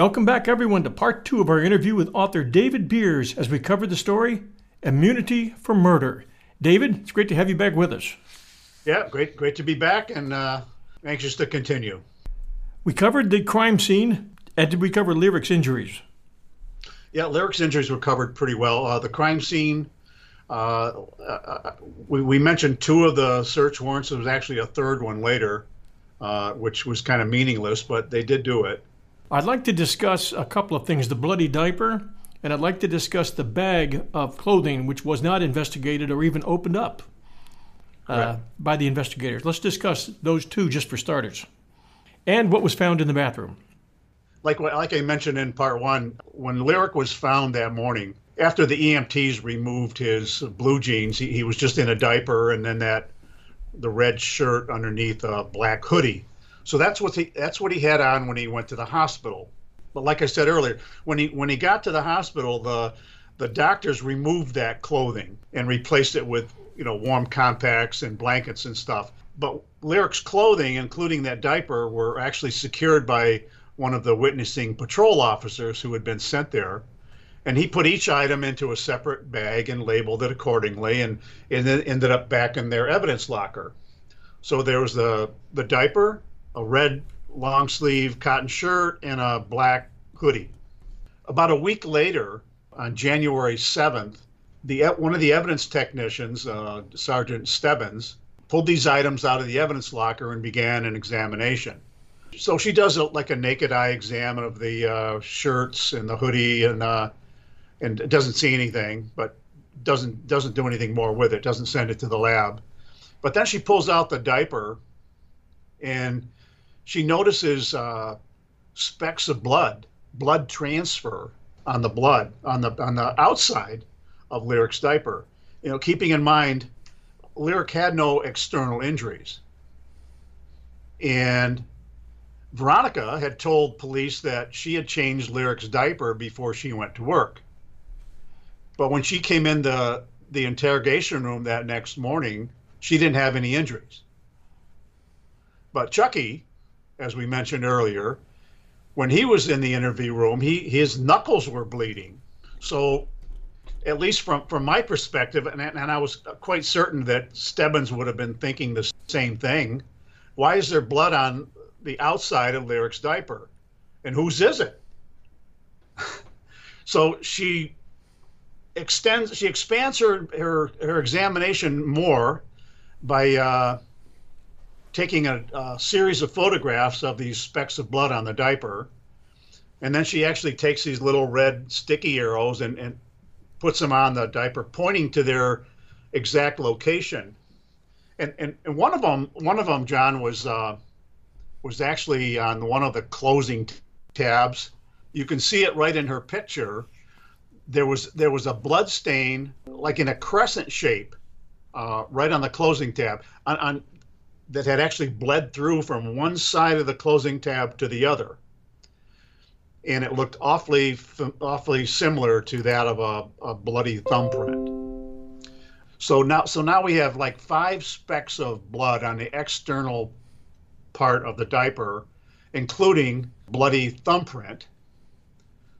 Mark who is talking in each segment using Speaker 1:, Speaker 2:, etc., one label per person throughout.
Speaker 1: Welcome back, everyone, to part two of our interview with author David Beers as we cover the story Immunity for Murder. David, it's great to have you back with us.
Speaker 2: Yeah, great, great to be back, and uh, anxious to continue.
Speaker 1: We covered the crime scene, and did we cover Lyric's injuries?
Speaker 2: Yeah, Lyric's injuries were covered pretty well. Uh, the crime scene, uh, uh, we, we mentioned two of the search warrants. There was actually a third one later, uh, which was kind of meaningless, but they did do it.
Speaker 1: I'd like to discuss a couple of things the bloody diaper, and I'd like to discuss the bag of clothing which was not investigated or even opened up uh, right. by the investigators. Let's discuss those two just for starters. And what was found in the bathroom.
Speaker 2: Like, like I mentioned in part one, when Lyric was found that morning, after the EMTs removed his blue jeans, he, he was just in a diaper and then that the red shirt underneath a black hoodie. So that's what he that's what he had on when he went to the hospital. But like I said earlier, when he when he got to the hospital, the the doctors removed that clothing and replaced it with you know warm compacts and blankets and stuff. But Lyric's clothing, including that diaper, were actually secured by one of the witnessing patrol officers who had been sent there. And he put each item into a separate bag and labeled it accordingly, and, and then ended up back in their evidence locker. So there was the the diaper, a red long sleeve cotton shirt and a black hoodie. About a week later, on January 7th, the one of the evidence technicians, uh, Sergeant Stebbins, pulled these items out of the evidence locker and began an examination. So she does a, like a naked eye exam of the uh, shirts and the hoodie, and uh, and doesn't see anything, but doesn't doesn't do anything more with it. Doesn't send it to the lab. But then she pulls out the diaper, and she notices uh, specks of blood, blood transfer on the blood on the on the outside of Lyric's diaper. You know, keeping in mind, Lyric had no external injuries, and Veronica had told police that she had changed Lyric's diaper before she went to work. But when she came in the the interrogation room that next morning, she didn't have any injuries. But Chucky, as we mentioned earlier, when he was in the interview room, he his knuckles were bleeding. So, at least from from my perspective, and, and I was quite certain that Stebbins would have been thinking the same thing. Why is there blood on the outside of Lyric's diaper, and whose is it? so she extends, she expands her her, her examination more by. Uh, taking a, a, series of photographs of these specks of blood on the diaper. And then she actually takes these little red sticky arrows and, and puts them on the diaper, pointing to their exact location. And, and, and one of them, one of them, John, was uh, was actually on one of the closing tabs. You can see it right in her picture. There was there was a blood stain, like in a crescent shape, uh, right on the closing tab. On, on that had actually bled through from one side of the closing tab to the other. And it looked awfully, awfully similar to that of a, a bloody thumbprint. So now, so now we have like five specks of blood on the external part of the diaper, including bloody thumbprint.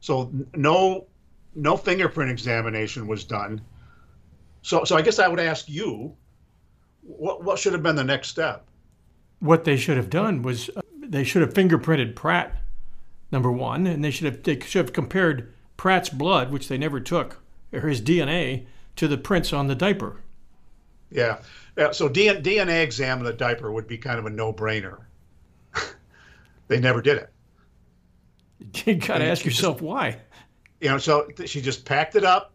Speaker 2: So no, no fingerprint examination was done. So, so I guess I would ask you, what, what should have been the next step?
Speaker 1: What they should have done was uh, they should have fingerprinted Pratt, number one, and they should have they should have compared Pratt's blood, which they never took, or his DNA, to the prints on the diaper.
Speaker 2: Yeah. yeah so DNA exam of the diaper would be kind of a no-brainer. they never did it.
Speaker 1: You got to ask yourself just, why.
Speaker 2: You know, so she just packed it up,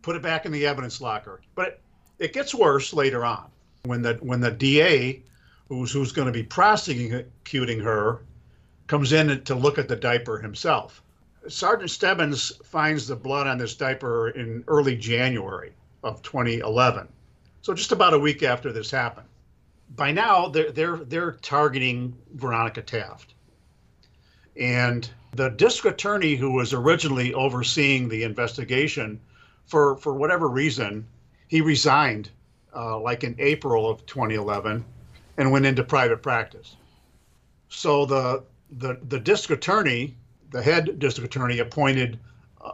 Speaker 2: put it back in the evidence locker. But it, it gets worse later on when the when the DA, who's who's going to be prosecuting her, comes in to look at the diaper himself. Sergeant Stebbins finds the blood on this diaper in early January of 2011, so just about a week after this happened. By now, they're they're they're targeting Veronica Taft, and the district attorney who was originally overseeing the investigation, for for whatever reason, he resigned uh, like in April of 2011 and went into private practice. So the the the district attorney, the head district attorney, appointed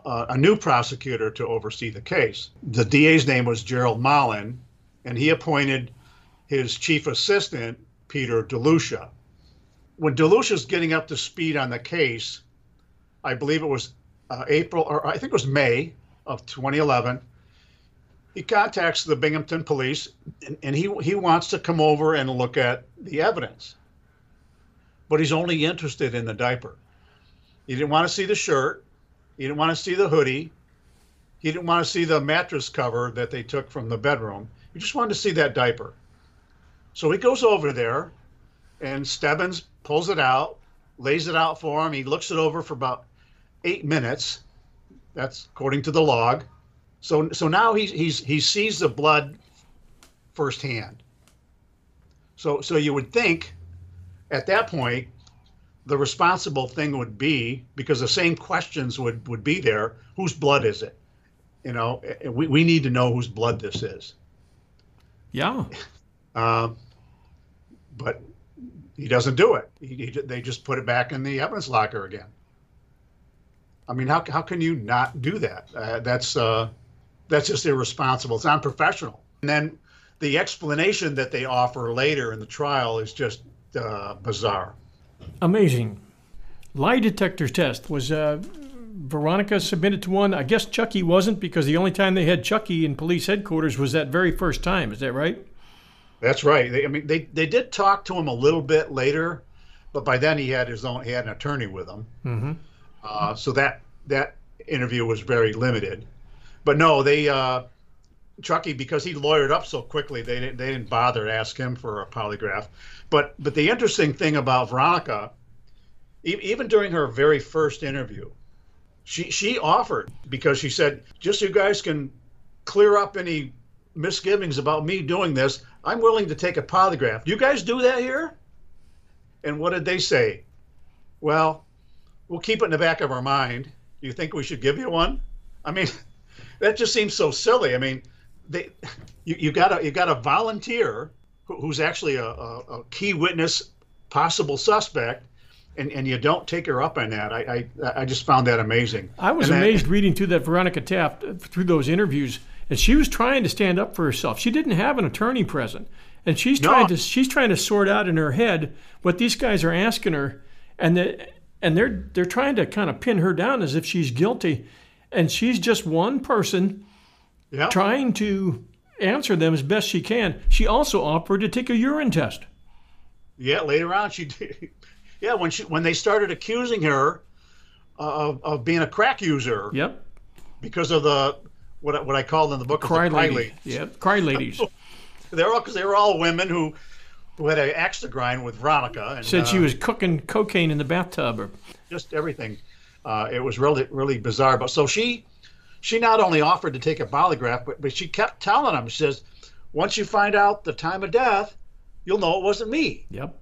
Speaker 2: a, a new prosecutor to oversee the case. The DA's name was Gerald Mollen, and he appointed his chief assistant Peter DeLucia. When DeLucia's getting up to speed on the case, I believe it was uh, April or I think it was May of 2011 he contacts the Binghamton police and, and, he, he wants to come over and look at the evidence. But he's only interested in the diaper. He didn't want to see the shirt. He didn't want to see the hoodie. He didn't want to see the mattress cover that they took from the bedroom. He just wanted to see that diaper. So he goes over there and Stebbins pulls it out, lays it out for him. He looks it over for about eight minutes. That's according to the log. So so now he's he's he sees the blood firsthand. So so you would think at that point the responsible thing would be because the same questions would would be there whose blood is it? You know we, we need to know whose blood this is.
Speaker 1: Yeah.
Speaker 2: Uh, but he doesn't do it. He, he, they just put it back in the evidence locker again. I mean how, how can you not do that? Uh, that's uh, that's just irresponsible. It's unprofessional. And then the explanation that they offer later in the trial is just uh, bizarre.
Speaker 1: Amazing. Lie detector test was uh, Veronica submitted to one. I guess Chucky wasn't because the only time they had Chucky in police headquarters was that very first time. Is that right?
Speaker 2: That's right. They, I mean, they they did talk to him a little bit later, but by then he had his own. He had an attorney with him. Mm-hmm. Uh, so that that interview was very limited but no, they uh, Chucky because he lawyered up so quickly, they didn't they didn't bother to ask him for a polygraph. But but the interesting thing about Veronica, e- even during her very first interview, she she offered because she said just so you guys can clear up any misgivings about me doing this. I'm willing to take a polygraph. Do you guys do that here? And what did they say? Well, we'll keep it in the back of our mind. Do you think we should give you one? I mean, that just seems so silly. I mean, they, you, you got a you got a volunteer who, who's actually a, a, a, key witness, possible suspect, and, and you don't take her up on that. I I, I just found that amazing.
Speaker 1: I was
Speaker 2: and
Speaker 1: amazed that, reading through that Veronica Taft uh, through those interviews, and she was trying to stand up for herself. She didn't have an attorney present, and she's trying no. to she's trying to sort out in her head what these guys are asking her, and the, and they're they're trying to kind of pin her down as if she's guilty and she's just one person yep. trying to answer them as best she can. She also offered to take a urine test.
Speaker 2: Yeah, later on she did. Yeah, when she when they started accusing her of, of being a crack user.
Speaker 1: Yep.
Speaker 2: Because of the what what I called in the book
Speaker 1: cry,
Speaker 2: the cry
Speaker 1: lady. ladies. Yep, cry ladies.
Speaker 2: they're all because they were all women who who had an axe to grind with Veronica. And,
Speaker 1: Said she uh, was cooking cocaine in the bathtub or
Speaker 2: just everything. Uh, it was really really bizarre. But so she she not only offered to take a polygraph, but, but she kept telling him, she says, once you find out the time of death, you'll know it wasn't me.
Speaker 1: Yep.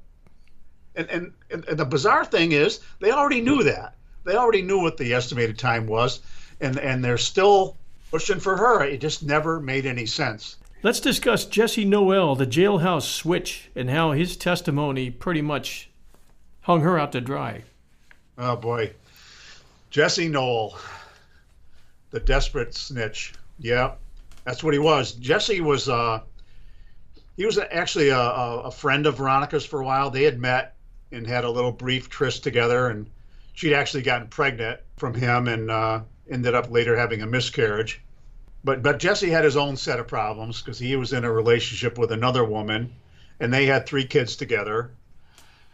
Speaker 2: And, and, and the bizarre thing is, they already knew that. They already knew what the estimated time was, and, and they're still pushing for her. It just never made any sense.
Speaker 1: Let's discuss Jesse Noel, the jailhouse switch, and how his testimony pretty much hung her out to dry.
Speaker 2: Oh, boy. Jesse Noel, the desperate snitch. Yeah, that's what he was. Jesse was. Uh, he was actually a, a, friend of Veronica's for a while. They had met and had a little brief tryst together, and she'd actually gotten pregnant from him and uh, ended up later having a miscarriage. But but Jesse had his own set of problems because he was in a relationship with another woman, and they had three kids together,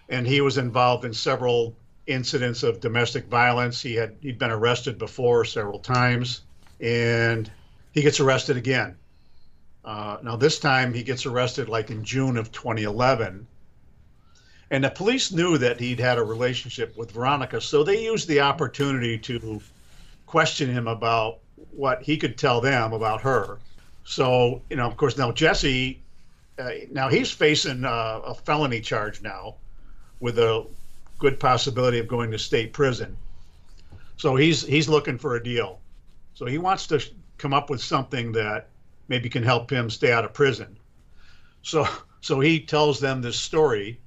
Speaker 2: and he was involved in several incidents of domestic violence. He had he'd been arrested before several times, and he gets arrested again. Uh, now this time he gets arrested like in June of 2011 and the police knew that he'd had a relationship with Veronica, so they used the opportunity to question him about what he could tell them about her. So, you know, of course, now Jesse, uh, now he's facing uh, a felony charge now with a good possibility of going to state prison. So he's he's looking for a deal. So he wants to come up with something that maybe can help him stay out of prison. So so he tells them this story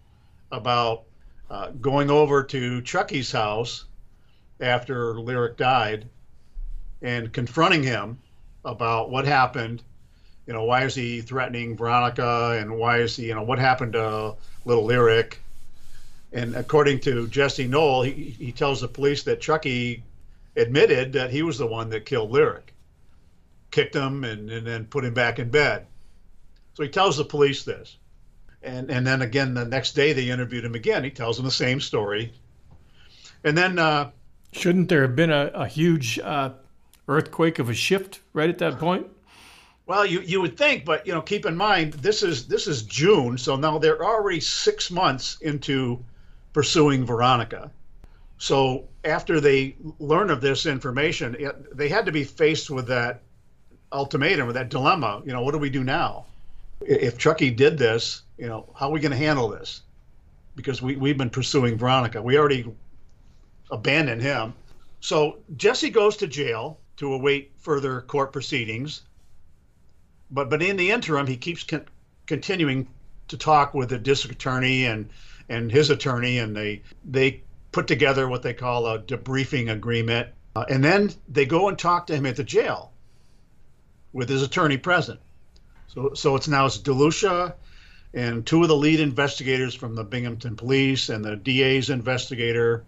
Speaker 2: about uh, going over to Chucky's house after Lyric died and confronting him about what happened. You know, why is he threatening Veronica and why is he, you know, what happened to little Lyric? And according to Jesse Knoll, he, he tells the police that Chucky admitted that he was the one that killed Lyric, kicked him, and, and then put him back in bed. So he tells the police this and and then again the next day they interviewed him again. He tells them the same story, and then uh,
Speaker 1: shouldn't there have been a, a huge uh, earthquake of a shift right at that point?
Speaker 2: Well, you you would think, but you know, keep in mind this is this is June, so now they're already six months into pursuing Veronica. So after they learn of this information, it, they had to be faced with that ultimatum, with that dilemma. You know, what do we do now? If Chucky did this, you know, how are we going to handle this? Because we, we've been pursuing Veronica. We already abandoned him. So Jesse goes to jail to await further court proceedings. But, but in the interim, he keeps con- continuing to talk with the district attorney and, and his attorney, and they, they put together what they call a debriefing agreement. Uh, and then they go and talk to him at the jail with his attorney present. So, so it's now it's DeLucia and two of the lead investigators from the Binghamton Police and the DA's investigator,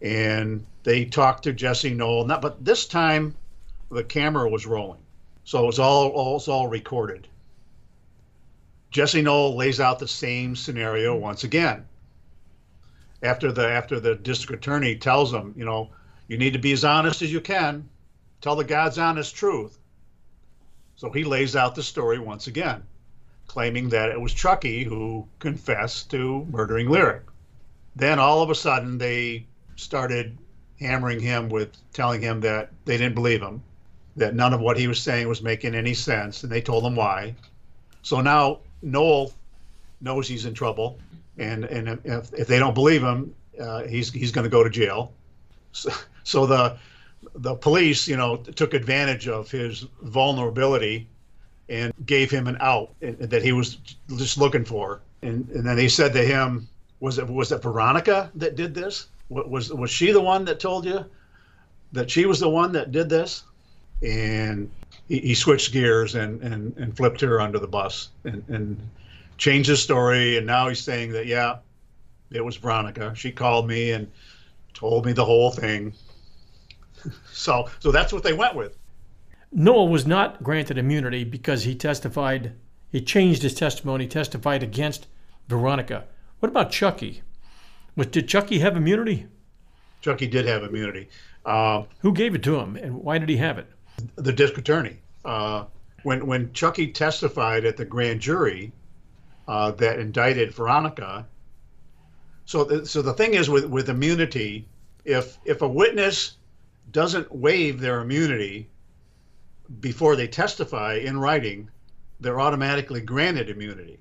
Speaker 2: and they talked to Jesse Knoll. Not, but this time, the camera was rolling, so it was all, all, it was all recorded. Jesse Knoll lays out the same scenario mm-hmm. once again. After the after the district attorney tells him, you know, you need to be as honest as you can, tell the God's honest truth. So he lays out the story once again claiming that it was Chucky who confessed to murdering Lyric. Then all of a sudden they started hammering him with telling him that they didn't believe him, that none of what he was saying was making any sense, and they told him why. So now Knoll knows he's in trouble, and and if, if they don't believe him, uh, he's he's going to go to jail. So, so the the police, you know, took advantage of his vulnerability and gave him an out that he was just looking for. And, and then he said to him, "Was it was it Veronica that did this? Was was she the one that told you that she was the one that did this?" And he, he switched gears and, and, and flipped her under the bus and, and changed his story. And now he's saying that yeah, it was Veronica. She called me and told me the whole thing. so so that's what they went with.
Speaker 1: Knoll was not granted immunity because he testified, he changed his testimony, testified against Veronica. What about Chucky? Was, did Chucky have immunity?
Speaker 2: Chucky did have immunity. Uh,
Speaker 1: Who gave it to him, and why did he have it?
Speaker 2: The district attorney. Uh, when when Chucky testified at the grand jury uh, that indicted Veronica. So the, so the thing is with with immunity, if if a witness doesn't waive their immunity before they testify in writing, they're automatically granted immunity.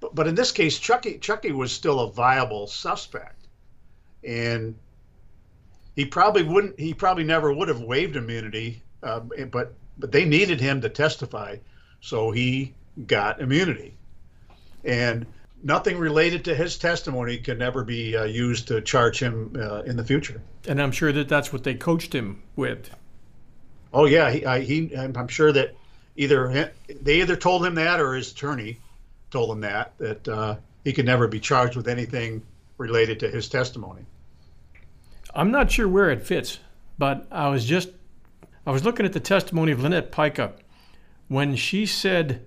Speaker 2: But, but in this case, Chucky, Chucky was still a viable suspect. And he probably wouldn't, he probably never would have waived immunity, uh, but, but they needed him to testify. So he got immunity. And nothing related to his testimony can ever be uh, used to charge him uh, in the future.
Speaker 1: And I'm sure that that's what they coached him with.
Speaker 2: Oh yeah, he, I, he I'm sure that either they either told him that or his attorney told him that that uh, he could never be charged with anything related to his testimony.
Speaker 1: I'm not sure where it fits, but I was just I was looking at the testimony of Lynette Pica when she said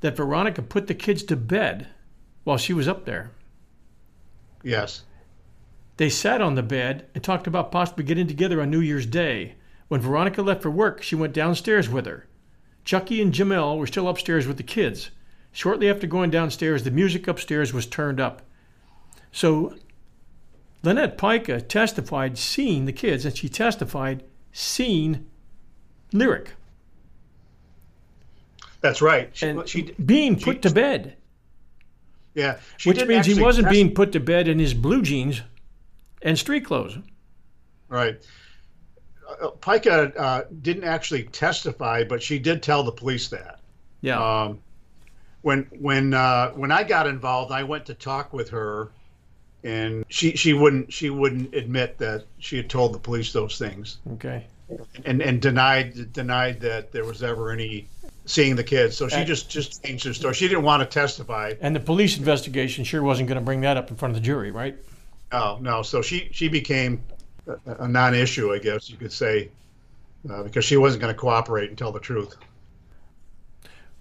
Speaker 1: that Veronica put the kids to bed while she was up there.
Speaker 2: Yes.
Speaker 1: They sat on the bed and talked about possibly getting together on New Year's Day. When Veronica left for work, she went downstairs with her. Chucky and Jamel were still upstairs with the kids. Shortly after going downstairs, the music upstairs was turned up. So Lynette Pica testified seeing the kids, and she testified seeing Lyric.
Speaker 2: That's right.
Speaker 1: She, and she, being put she, to bed.
Speaker 2: Yeah.
Speaker 1: Which means he wasn't being put to bed in his blue jeans and street clothes.
Speaker 2: Right. Uh, Pica uh, didn't actually testify, but she did tell the police that.
Speaker 1: Yeah.
Speaker 2: Um, when when uh, when I got involved, I went to talk with her, and she she wouldn't she wouldn't admit that she had told the police those things.
Speaker 1: Okay.
Speaker 2: And and denied denied that there was ever any seeing the kids. So she just just changed her story. She didn't want to testify.
Speaker 1: And the police investigation sure wasn't going to bring that up in front of the jury, right?
Speaker 2: No, no. So she she became a, a non-issue, I guess you could say, uh, because she wasn't going to cooperate and tell the truth.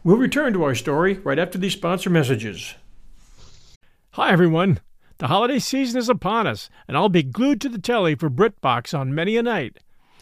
Speaker 1: We'll return to our story right after these sponsor messages. Hi, everyone. The holiday season is upon us, and I'll be glued to the telly for BritBox on many a night.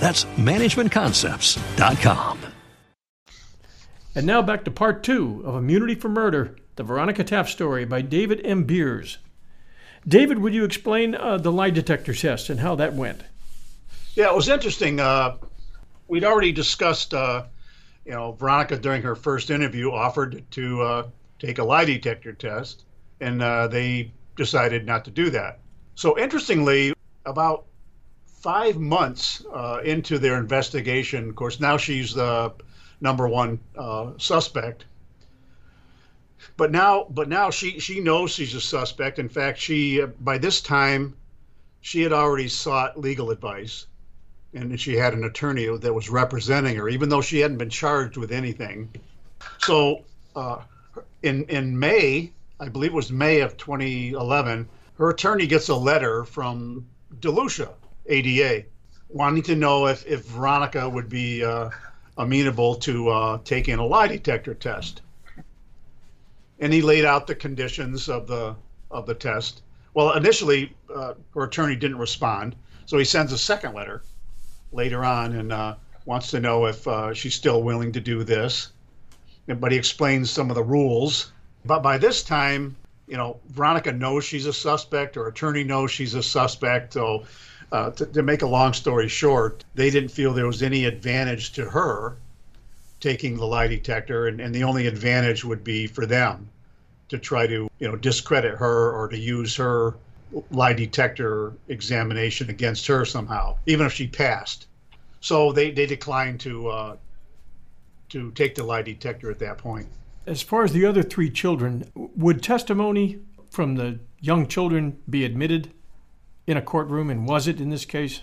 Speaker 3: That's managementconcepts.com.
Speaker 1: And now back to part two of Immunity for Murder, the Veronica Taft story by David M. Beers. David, would you explain uh, the lie detector test and how that went?
Speaker 2: Yeah, it was interesting. Uh, we'd already discussed, uh, you know, Veronica during her first interview offered to uh, take a lie detector test, and uh, they decided not to do that. So, interestingly, about five months uh, into their investigation, of course, now she's the number one uh, suspect. But now, but now she she knows she's a suspect. In fact, she uh, by this time she had already sought legal advice, and she had an attorney that was representing her, even though she hadn't been charged with anything. So, uh, in in May, I believe it was May of 2011, her attorney gets a letter from DeLucia ADA, wanting to know if if Veronica would be uh, amenable to uh, taking a lie detector test. And he laid out the conditions of the of the test. Well, initially, uh, her attorney didn't respond, so he sends a second letter later on and uh, wants to know if uh, she's still willing to do this. But he explains some of the rules. But by this time, you know, Veronica knows she's a suspect, or attorney knows she's a suspect. So uh, to, to, make a long story short, they didn't feel there was any advantage to her taking the lie detector, and, and the only advantage would be for them to try to you know discredit her or to use her lie detector examination against her somehow, even if she passed. So they, they declined to uh, to take the lie detector at that point.
Speaker 1: As far as the other three children, would testimony from the young children be admitted in a courtroom, and was it in this case?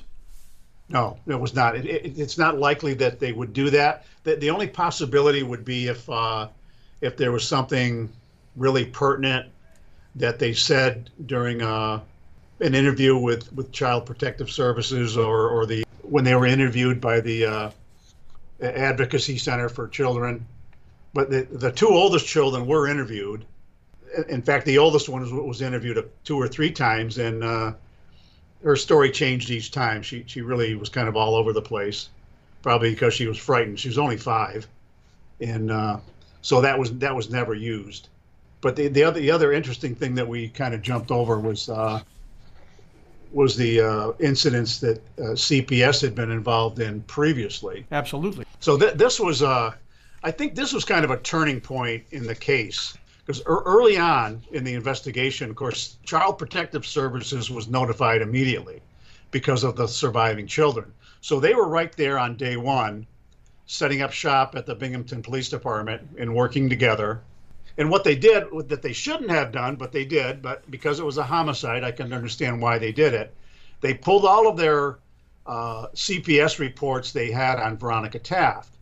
Speaker 2: No, it was not. It, it, it's not likely that they would do that. The, the only possibility would be if uh, if there was something really pertinent that they said during uh, an interview with, with Child Protective Services or, or the when they were interviewed by the uh, Advocacy Center for Children. But the, the two oldest children were interviewed. In fact, the oldest one was, was interviewed two or three times, and uh, her story changed each time. She she really was kind of all over the place, probably because she was frightened. She was only five, and uh, so that was that was never used. But the the other the other interesting thing that we kind of jumped over was uh, was the uh, incidents that uh, CPS had been involved in previously.
Speaker 1: Absolutely.
Speaker 2: So th- this was uh, I think this was kind of a turning point in the case because early on in the investigation, of course, Child Protective Services was notified immediately because of the surviving children. So they were right there on day one, setting up shop at the Binghamton Police Department and working together. And what they did that they shouldn't have done, but they did, but because it was a homicide, I can understand why they did it. They pulled all of their uh, CPS reports they had on Veronica Taft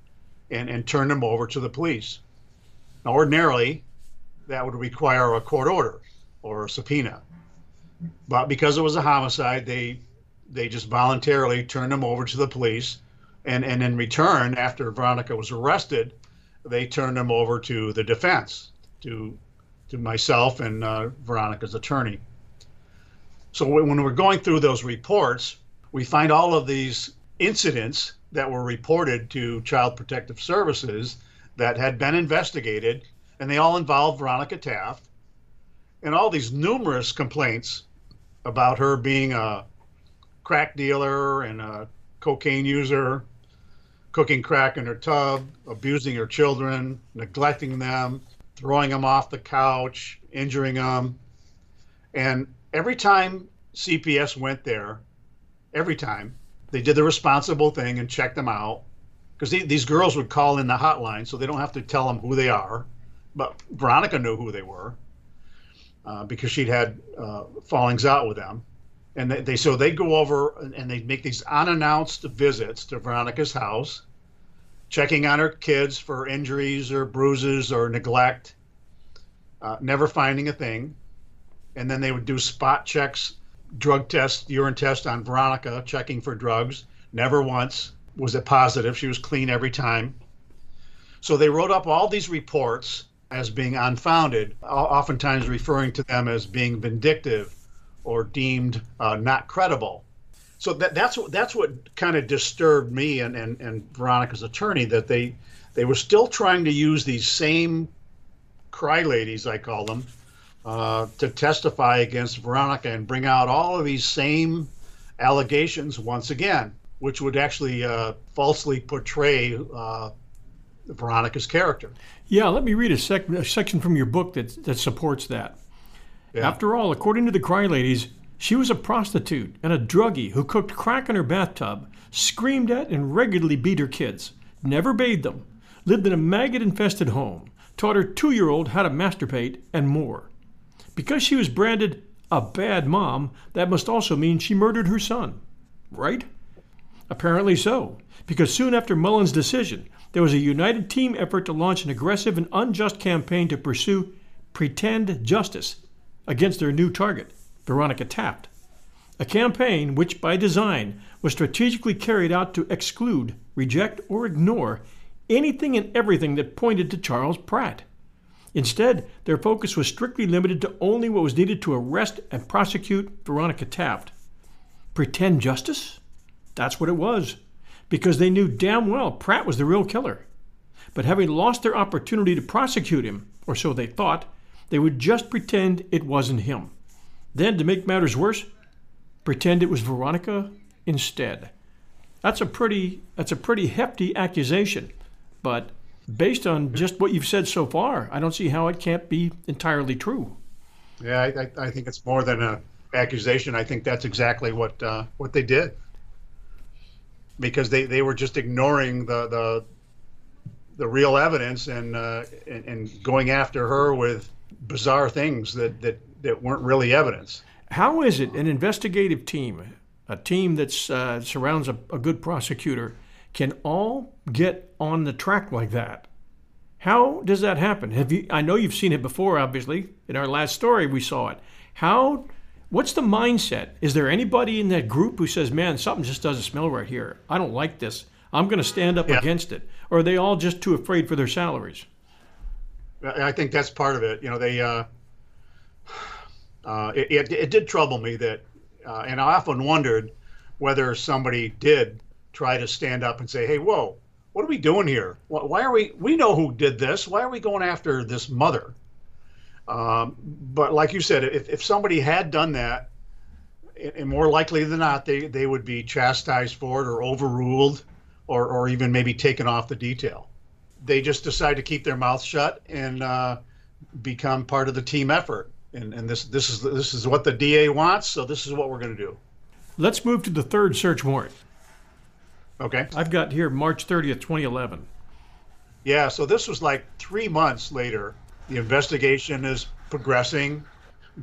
Speaker 2: and, and turned them over to the police. Now, ordinarily, that would require a court order or a subpoena. But because it was a homicide, they they just voluntarily turned them over to the police, and and in return, after Veronica was arrested, they turned them over to the defense, to to myself and uh, Veronica's attorney. So when we're going through those reports, we find all of these incidents that were reported to Child Protective Services that had been investigated and they all involved Veronica Taft, and all these numerous complaints about her being a crack dealer and a cocaine user, cooking crack in her tub, abusing her children, neglecting them, throwing them off the couch, injuring them. And every time CPS went there, every time, they did the responsible thing and checked them out because these girls would call in the hotline so they don't have to tell them who they are but Veronica knew who they were uh, because she'd had uh, fallings out with them. And they, they so they go over and they make these unannounced visits to Veronica's house, checking on her kids for injuries or bruises or neglect, uh, never finding a thing. And then they would do spot checks, drug test, urine test on Veronica, checking for drugs. Never once was it positive. She was clean every time. So they wrote up all these reports as being unfounded, oftentimes referring to them as being vindictive or deemed uh, not credible. So that, that's what that's what kind of disturbed me and, and, and Veronica's attorney that they they were still trying to use these same cry ladies, I call them, uh, to testify against Veronica and bring out all of these same allegations once again, which would actually uh, falsely portray uh, Veronica's character.
Speaker 1: Yeah, let me read a, sec- a section from your book that, that supports that. Yeah. After all, according to the Cry Ladies, she was a prostitute and a druggie who cooked crack in her bathtub, screamed at and regularly beat her kids, never bathed them, lived in a maggot infested home, taught her two year old how to masturbate, and more. Because she was branded a bad mom, that must also mean she murdered her son. Right? Apparently so, because soon after Mollen's decision, there was a united team effort to launch an aggressive and unjust campaign to pursue pretend justice against their new target, Veronica Taft. A campaign which, by design, was strategically carried out to exclude, reject, or ignore anything and everything that pointed to Charles Pratt. Instead, their focus was strictly limited to only what was needed to arrest and prosecute Veronica Taft. Pretend justice? That's what it was because they knew damn well Pratt was the real killer. But having lost their opportunity to prosecute him, or so they thought, they would just pretend it wasn't him. Then, to make matters worse, pretend it was Veronica instead. That's a pretty that's a pretty hefty accusation, but based on just what you've said so far, I don't see how it can't be entirely true.
Speaker 2: Yeah, I, I think it's more than an accusation. I think that's exactly what uh, what they did because they, they were just ignoring the the, the real evidence and, uh, and, going after her with bizarre things that that that weren't really evidence.
Speaker 1: How is it an investigative team, a team that uh, surrounds a, a good prosecutor, can all get on the track like that? How does that happen? Have you? I know you've seen it before. Obviously, in our last story, we saw it. How? What's the mindset? Is there anybody in that group who says, "Man, something just doesn't smell right here. I don't like this. I'm going to stand up yeah. against it," or are they all just too afraid for their salaries?
Speaker 2: I think that's part of it. You know, they. Uh, uh, it, it, it, did trouble me that, uh, and I often wondered whether somebody did try to stand up and say, "Hey, whoa, what are we doing here? Why are we? We know who did this. Why are we going after this mother?" Um, but like you said, if, if somebody had done that, and more likely than not, they, they would be chastised for it or overruled or, or even maybe taken off the detail. They just decide to keep their mouth shut and uh, become part of the team effort. And, and this, this, is, this is what the DA wants, so this is what we're going to do.
Speaker 1: Let's move to the third search warrant.
Speaker 2: Okay.
Speaker 1: I've got here March 30th, 2011.
Speaker 2: Yeah, so this was like three months later the investigation is progressing.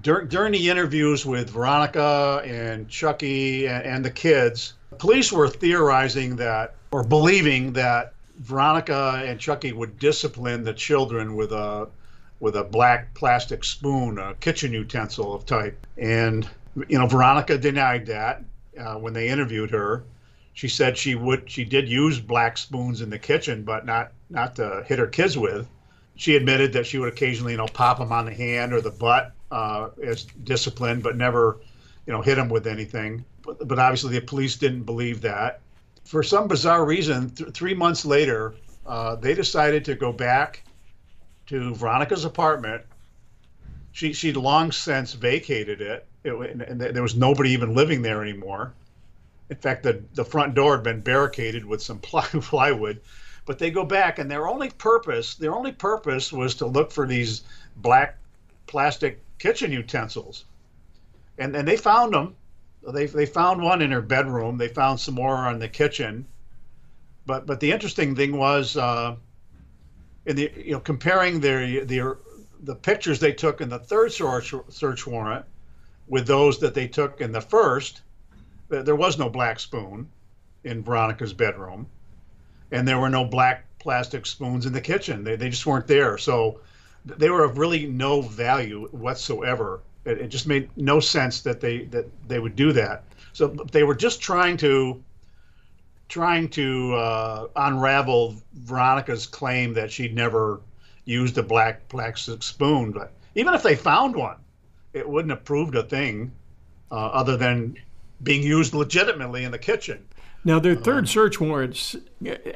Speaker 2: Dur- during the interviews with Veronica and Chucky and, and the kids, police were theorizing that or believing that Veronica and Chucky would discipline the children with a with a black plastic spoon, a kitchen utensil of type. And you know, Veronica denied that uh, when they interviewed her. She said she would she did use black spoons in the kitchen, but not not to hit her kids with she admitted that she would occasionally, you know, pop him on the hand or the butt uh, as discipline, but never, you know, hit him with anything. But, but obviously, the police didn't believe that. For some bizarre reason, th- three months later, uh, they decided to go back to Veronica's apartment. She she'd long since vacated it, it and there was nobody even living there anymore. In fact, the the front door had been barricaded with some ply- plywood but they go back and their only purpose their only purpose was to look for these black plastic kitchen utensils. And and they found them. They, they found one in her bedroom. They found some more in the kitchen. But but the interesting thing was uh, in the you know comparing their their the pictures they took in the third search, search warrant with those that they took in the first there was no black spoon in Veronica's bedroom and there were no black plastic spoons in the kitchen. They, they just weren't there. So they were of really no value whatsoever. It, it just made no sense that they that they would do that. So they were just trying to trying to uh, unravel Veronica's claim that she'd never used a black plastic spoon. But even if they found one, it wouldn't have proved a thing uh, other than being used legitimately in the kitchen.
Speaker 1: Now, their third um, search warrants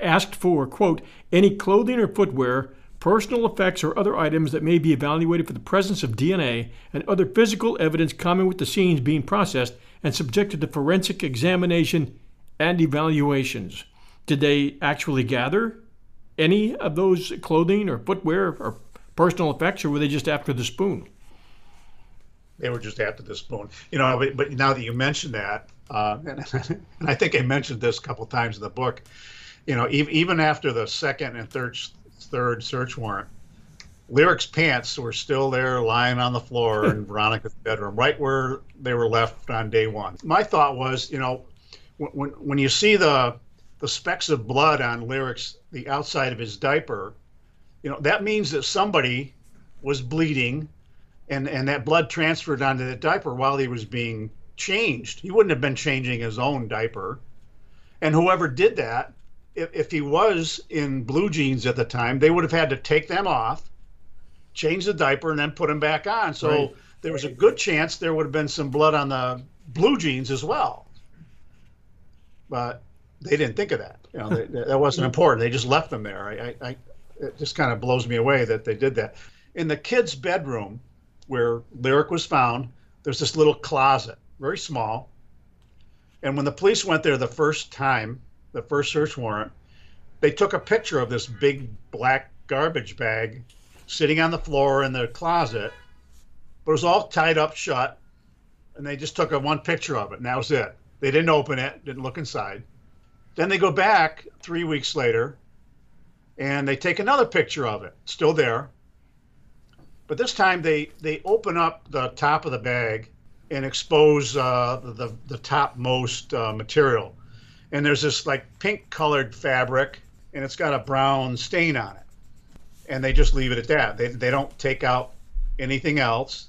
Speaker 1: asked for, quote, any clothing or footwear, personal effects, or other items that may be evaluated for the presence of DNA and other physical evidence common with the scenes being processed and subjected to forensic examination and evaluations. Did they actually gather any of those clothing or footwear or personal effects, or were they just after the spoon?
Speaker 2: They were just after the spoon. You know, but, but now that you mention that, uh, and, and, I think I mentioned this a couple times in the book. You know, even, even after the second and third third search warrant, Lyric's pants were still there, lying on the floor in Veronica's bedroom, right where they were left on day one. My thought was, you know, when when you see the the specks of blood on Lyric's the outside of his diaper, you know, that means that somebody was bleeding and and that blood transferred onto the diaper while he was being changed. He wouldn't have been changing his own diaper. And whoever did that, if, if he was in blue jeans at the time, they would have had to take them off, change the diaper, and then put them back on. So right. there was a good chance there would have been some blood on the blue jeans as well. But they didn't think of that. You know, they, that wasn't important. They just left them there. I, I, it just kind of blows me away that they did that. In the kid's bedroom, where Lyric was found, there's this little closet very small. And when the police went there the first time, the first search warrant, they took a picture of this big black garbage bag sitting on the floor in the closet, but it was all tied up shut. And they just took a one picture of it, and that was it. They didn't open it, didn't look inside. Then they go back three weeks later and they take another picture of it, still there. But this time they they open up the top of the bag and expose uh, the the topmost uh, material, and there's this like pink colored fabric, and it's got a brown stain on it, and they just leave it at that. They they don't take out anything else.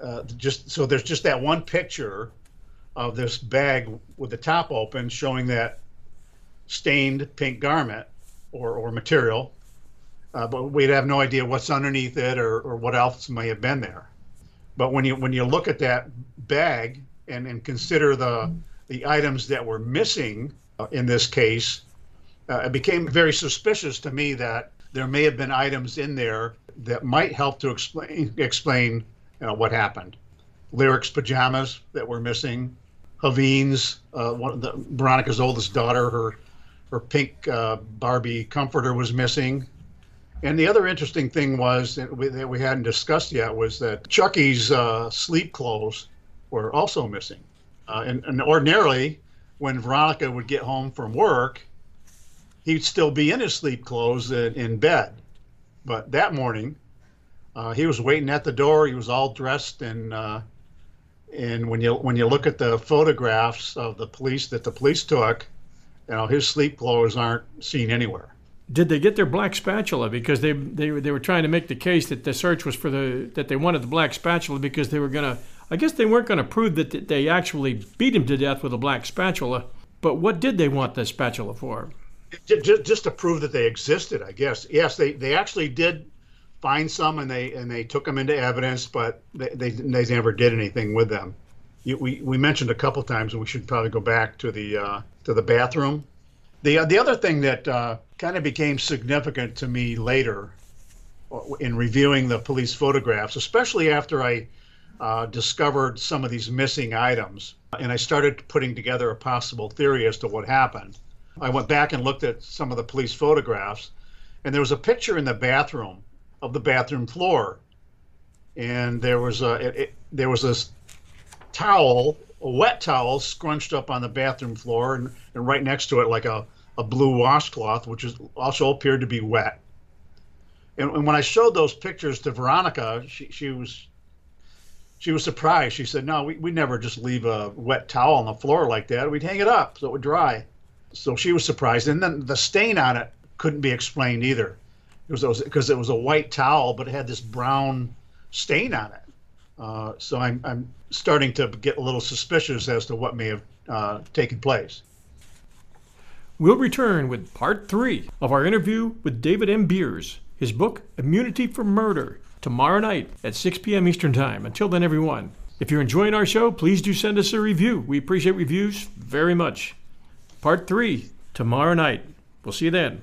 Speaker 2: Uh, just so there's just that one picture of this bag with the top open, showing that stained pink garment or or material uh, but we'd have no idea what's underneath it or, or what else may have been there. But when you when you look at that bag and, and consider the the items that were missing uh, in this case, uh, it became very suspicious to me that there may have been items in there that might help to explain explain you know, what happened. Lyric's pajamas that were missing, Havine's, uh, one of the, Veronica's oldest daughter, her her pink uh, Barbie comforter was missing. And the other interesting thing was that we, that we hadn't discussed yet was that Chucky's uh, sleep clothes were also missing. Uh, and, and, ordinarily, when Veronica would get home from work, he'd still be in his sleep clothes in, in bed. But that morning, uh, he was waiting at the door. He was all dressed, and uh, and when you when you look at the photographs of the police that the police took, you know his sleep clothes aren't seen anywhere
Speaker 1: did they get their black spatula because they they they were trying to make the case that the search was for the that they wanted the black spatula because they were gonna I guess they weren't gonna prove that they actually beat him to death with a black spatula. But what did they want the spatula for?
Speaker 2: Just, just to prove that they existed, I guess. Yes, they, they actually did find some and they and they took them into evidence, but they they, they never did anything with them. We we mentioned a couple times, and we should probably go back to the uh, to the bathroom the the other thing that uh, kind of became significant to me later uh, in reviewing the police photographs, especially after I uh, discovered some of these missing items, and I started putting together a possible theory as to what happened. I went back and looked at some of the police photographs, and there was a picture in the bathroom of the bathroom floor, and there was a it, it, there was this towel, a wet towel, scrunched up on the bathroom floor, and, and right next to it like a a blue washcloth, which is also appeared to be wet. And, and when I showed those pictures to Veronica, she, she was she was surprised. She said, "No, we we never just leave a wet towel on the floor like that. We'd hang it up so it would dry." So she was surprised. And then the stain on it couldn't be explained either. It was because it was a white towel, but it had this brown stain on it. Uh, so I'm I'm starting to get a little suspicious as to what may have uh, taken place.
Speaker 1: We'll return with part three of our interview with David M. Beers, his book, Immunity for Murder, tomorrow night at 6 p.m. Eastern Time. Until then, everyone, if you're enjoying our show, please do send us a review. We appreciate reviews very much. Part three, tomorrow night. We'll see you then.